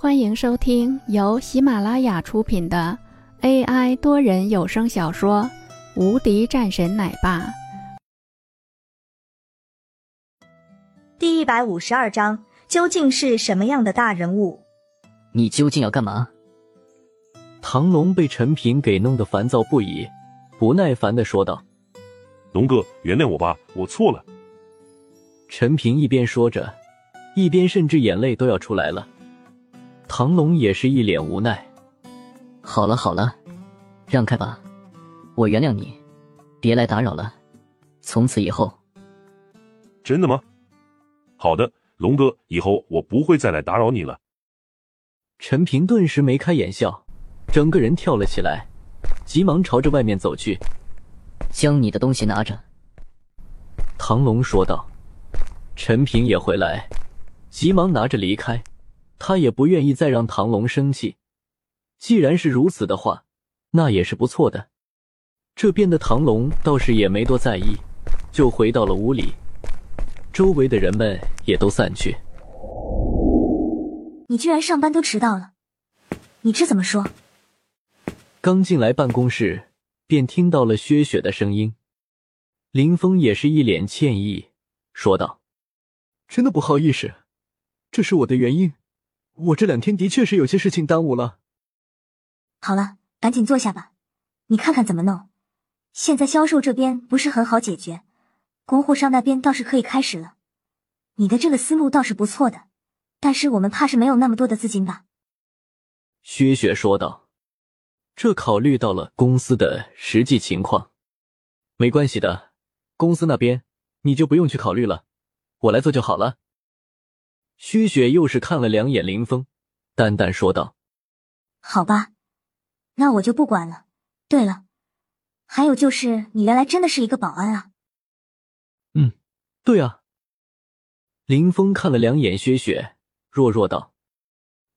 欢迎收听由喜马拉雅出品的 AI 多人有声小说《无敌战神奶爸》第一百五十二章，究竟是什么样的大人物？你究竟要干嘛？唐龙被陈平给弄得烦躁不已，不耐烦的说道：“龙哥，原谅我吧，我错了。”陈平一边说着，一边甚至眼泪都要出来了。唐龙也是一脸无奈。好了好了，让开吧，我原谅你，别来打扰了。从此以后，真的吗？好的，龙哥，以后我不会再来打扰你了。陈平顿时眉开眼笑，整个人跳了起来，急忙朝着外面走去。将你的东西拿着。唐龙说道。陈平也回来，急忙拿着离开。他也不愿意再让唐龙生气，既然是如此的话，那也是不错的。这边的唐龙倒是也没多在意，就回到了屋里。周围的人们也都散去。你居然上班都迟到了，你这怎么说？刚进来办公室，便听到了薛雪的声音。林峰也是一脸歉意，说道：“真的不好意思，这是我的原因。”我这两天的确是有些事情耽误了。好了，赶紧坐下吧，你看看怎么弄。现在销售这边不是很好解决，供货商那边倒是可以开始了。你的这个思路倒是不错的，但是我们怕是没有那么多的资金吧？薛雪说道。这考虑到了公司的实际情况，没关系的，公司那边你就不用去考虑了，我来做就好了。薛雪又是看了两眼林峰，淡淡说道：“好吧，那我就不管了。对了，还有就是，你原来真的是一个保安啊？”“嗯，对啊。”林峰看了两眼薛雪，弱弱道：“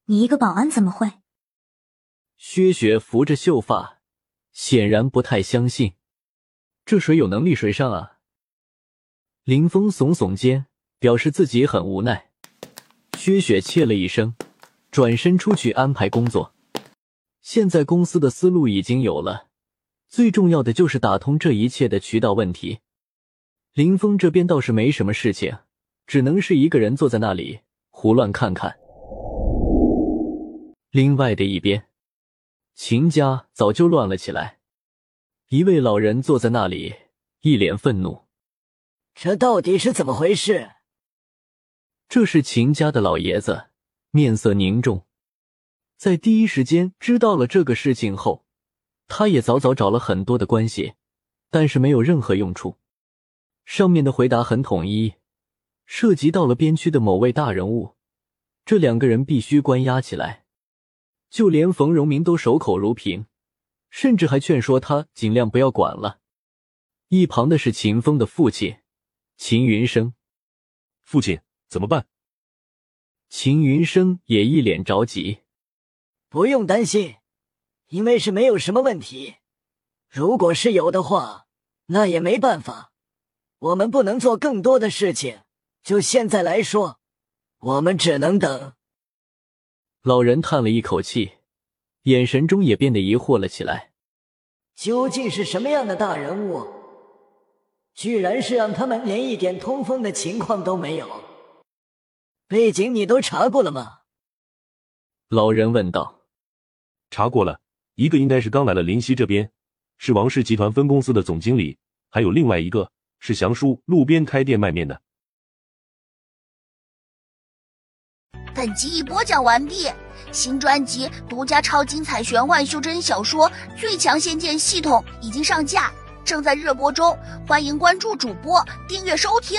你一个保安怎么会？”薛雪扶着秀发，显然不太相信。这谁有能力谁上啊？林峰耸耸肩，表示自己很无奈。薛雪切了一声，转身出去安排工作。现在公司的思路已经有了，最重要的就是打通这一切的渠道问题。林峰这边倒是没什么事情，只能是一个人坐在那里胡乱看看。另外的一边，秦家早就乱了起来。一位老人坐在那里，一脸愤怒：“这到底是怎么回事？”这是秦家的老爷子，面色凝重。在第一时间知道了这个事情后，他也早早找了很多的关系，但是没有任何用处。上面的回答很统一，涉及到了边区的某位大人物，这两个人必须关押起来。就连冯荣明都守口如瓶，甚至还劝说他尽量不要管了。一旁的是秦风的父亲秦云生，父亲。怎么办？秦云生也一脸着急。不用担心，因为是没有什么问题。如果是有的话，那也没办法。我们不能做更多的事情。就现在来说，我们只能等。老人叹了一口气，眼神中也变得疑惑了起来。究竟是什么样的大人物，居然是让他们连一点通风的情况都没有？背景你都查过了吗？老人问道。查过了，一个应该是刚来了林溪这边，是王氏集团分公司的总经理，还有另外一个是祥叔，路边开店卖面的。本集已播讲完毕，新专辑独家超精彩玄幻修真小说《最强仙剑系统》已经上架，正在热播中，欢迎关注主播，订阅收听。